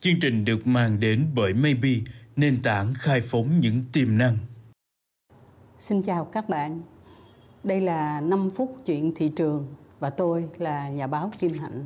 Chương trình được mang đến bởi Maybe, nền tảng khai phóng những tiềm năng. Xin chào các bạn. Đây là 5 phút chuyện thị trường và tôi là nhà báo Kim Hạnh.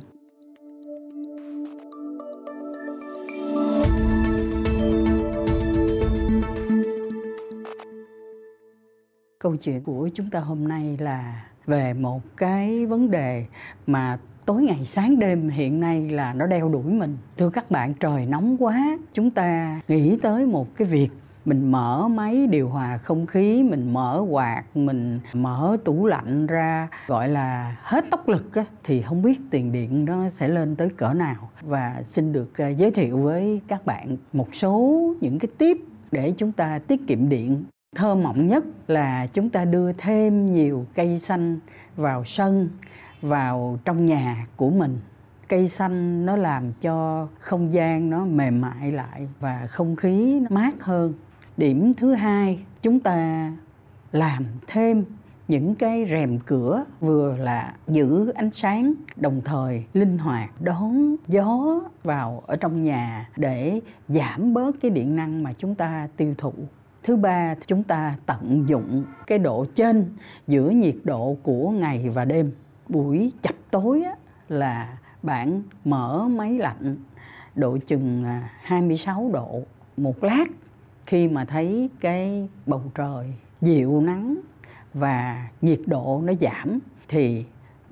Câu chuyện của chúng ta hôm nay là về một cái vấn đề mà tối ngày sáng đêm hiện nay là nó đeo đuổi mình. Thưa các bạn trời nóng quá. Chúng ta nghĩ tới một cái việc mình mở máy điều hòa không khí mình mở quạt mình mở tủ lạnh ra gọi là hết tốc lực á, thì không biết tiền điện nó sẽ lên tới cỡ nào. Và xin được à, giới thiệu với các bạn một số những cái tip để chúng ta tiết kiệm điện. Thơ mộng nhất là chúng ta đưa thêm nhiều cây xanh vào sân vào trong nhà của mình. Cây xanh nó làm cho không gian nó mềm mại lại và không khí nó mát hơn. Điểm thứ hai, chúng ta làm thêm những cái rèm cửa vừa là giữ ánh sáng, đồng thời linh hoạt đón gió vào ở trong nhà để giảm bớt cái điện năng mà chúng ta tiêu thụ. Thứ ba, chúng ta tận dụng cái độ trên giữa nhiệt độ của ngày và đêm buổi chập tối á, là bạn mở máy lạnh độ chừng à, 26 độ một lát khi mà thấy cái bầu trời dịu nắng và nhiệt độ nó giảm thì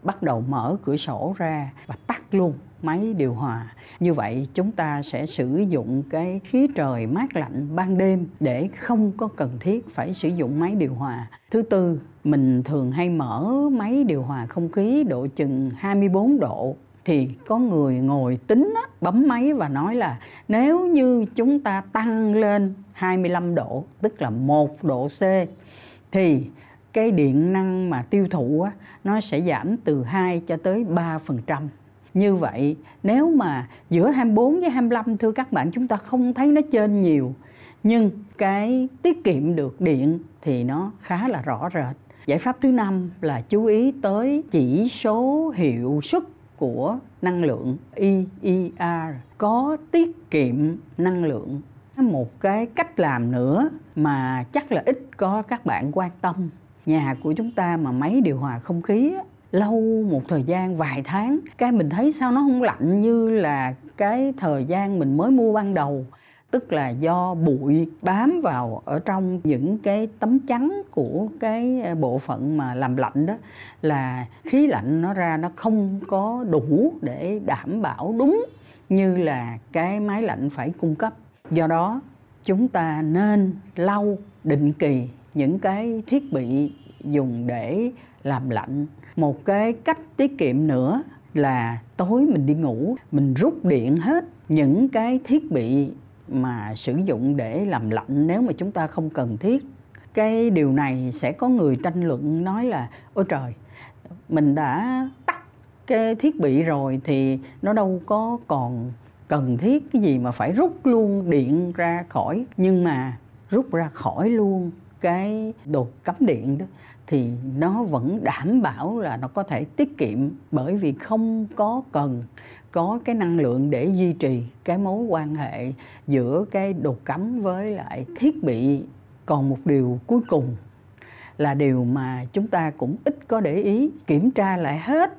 bắt đầu mở cửa sổ ra và tắt luôn máy điều hòa. Như vậy chúng ta sẽ sử dụng cái khí trời mát lạnh ban đêm để không có cần thiết phải sử dụng máy điều hòa. Thứ tư mình thường hay mở máy điều hòa không khí độ chừng 24 độ. Thì có người ngồi tính á, bấm máy và nói là nếu như chúng ta tăng lên 25 độ tức là 1 độ C thì cái điện năng mà tiêu thụ á, nó sẽ giảm từ 2 cho tới 3%. Như vậy, nếu mà giữa 24 với 25 thưa các bạn, chúng ta không thấy nó trên nhiều, nhưng cái tiết kiệm được điện thì nó khá là rõ rệt. Giải pháp thứ năm là chú ý tới chỉ số hiệu suất của năng lượng EER có tiết kiệm năng lượng một cái cách làm nữa mà chắc là ít có các bạn quan tâm nhà của chúng ta mà máy điều hòa không khí lâu, một thời gian, vài tháng, cái mình thấy sao nó không lạnh như là cái thời gian mình mới mua ban đầu. Tức là do bụi bám vào ở trong những cái tấm chắn của cái à, bộ phận mà làm lạnh đó, là khí lạnh nó ra nó không có đủ để đảm bảo đúng như là cái máy lạnh phải cung cấp. Do đó, chúng ta nên lau định kỳ những cái thiết bị dùng để làm lạnh. Một cái cách tiết kiệm nữa là tối mình đi ngủ, mình rút điện hết những cái thiết bị mà sử dụng để làm lạnh nếu mà chúng ta không cần thiết. Cái điều này sẽ có người tranh luận nói là, ôi trời, mình đã tắt cái thiết bị rồi thì nó đâu có còn cần thiết cái gì mà phải rút luôn điện ra khỏi. Nhưng mà rút ra khỏi luôn cái đồ cắm điện đó thì nó vẫn đảm bảo là nó có thể tiết kiệm bởi vì không có cần có cái năng lượng để duy trì cái mối quan hệ giữa cái đồ cắm với lại thiết bị. Còn một điều cuối cùng là điều mà chúng ta cũng ít có để ý kiểm tra lại hết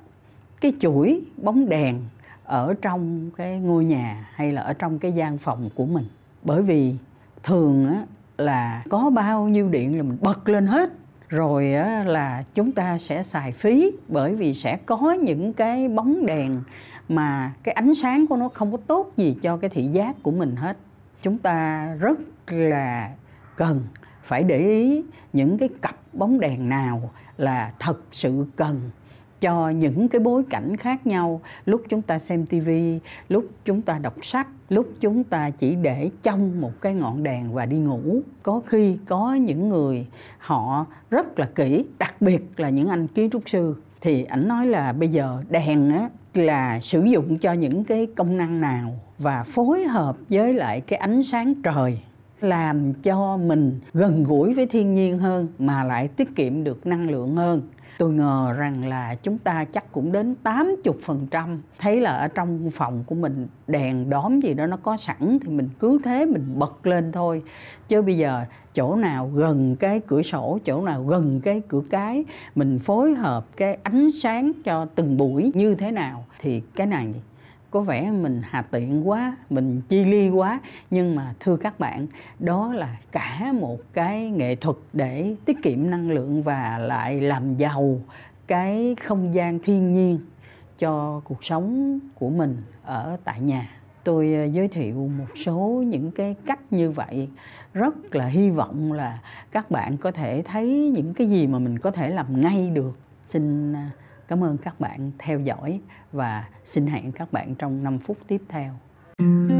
cái chuỗi bóng đèn ở trong cái ngôi nhà hay là ở trong cái gian phòng của mình. Bởi vì thường á, là có bao nhiêu điện là mình bật lên hết rồi á, là chúng ta sẽ xài phí bởi vì sẽ có những cái bóng đèn mà cái ánh sáng của nó không có tốt gì cho cái thị giác của mình hết. Chúng ta rất là cần phải để ý những cái cặp bóng đèn nào là thật sự cần cho những cái bối cảnh khác nhau. Lúc chúng ta xem tivi lúc chúng ta đọc sách, lúc chúng ta chỉ để trong một cái ngọn đèn và đi ngủ. Có khi có những người họ rất là kỹ, đặc biệt là những anh kiến trúc sư. Thì ảnh nói là bây giờ đèn á là sử dụng cho những cái công năng nào và phối hợp với lại cái ánh sáng trời, làm cho mình gần gũi với thiên nhiên hơn mà lại tiết kiệm được năng lượng hơn tôi ngờ rằng là chúng ta chắc cũng đến 80% thấy là ở trong phòng của mình đèn đóm gì đó nó có sẵn thì mình cứ thế mình bật lên thôi. Chứ bây giờ chỗ nào gần cái cửa sổ, chỗ nào gần cái cửa cái, mình phối hợp cái ánh sáng cho từng buổi như thế nào thì cái này có vẻ mình hà tiện quá, mình chi ly quá. Nhưng mà thưa các bạn, đó là cả một cái nghệ thuật để tiết kiệm năng lượng và lại làm giàu cái không gian thiên nhiên cho cuộc sống của mình ở tại nhà. Tôi ờ, giới thiệu một số những cái cách như vậy. Rất là hy vọng là các bạn có thể thấy những cái gì mà mình có thể làm ngay được. Xin ờ, Cảm ơn các bạn theo dõi và xin hẹn các bạn trong 5 phút tiếp theo. Thank you.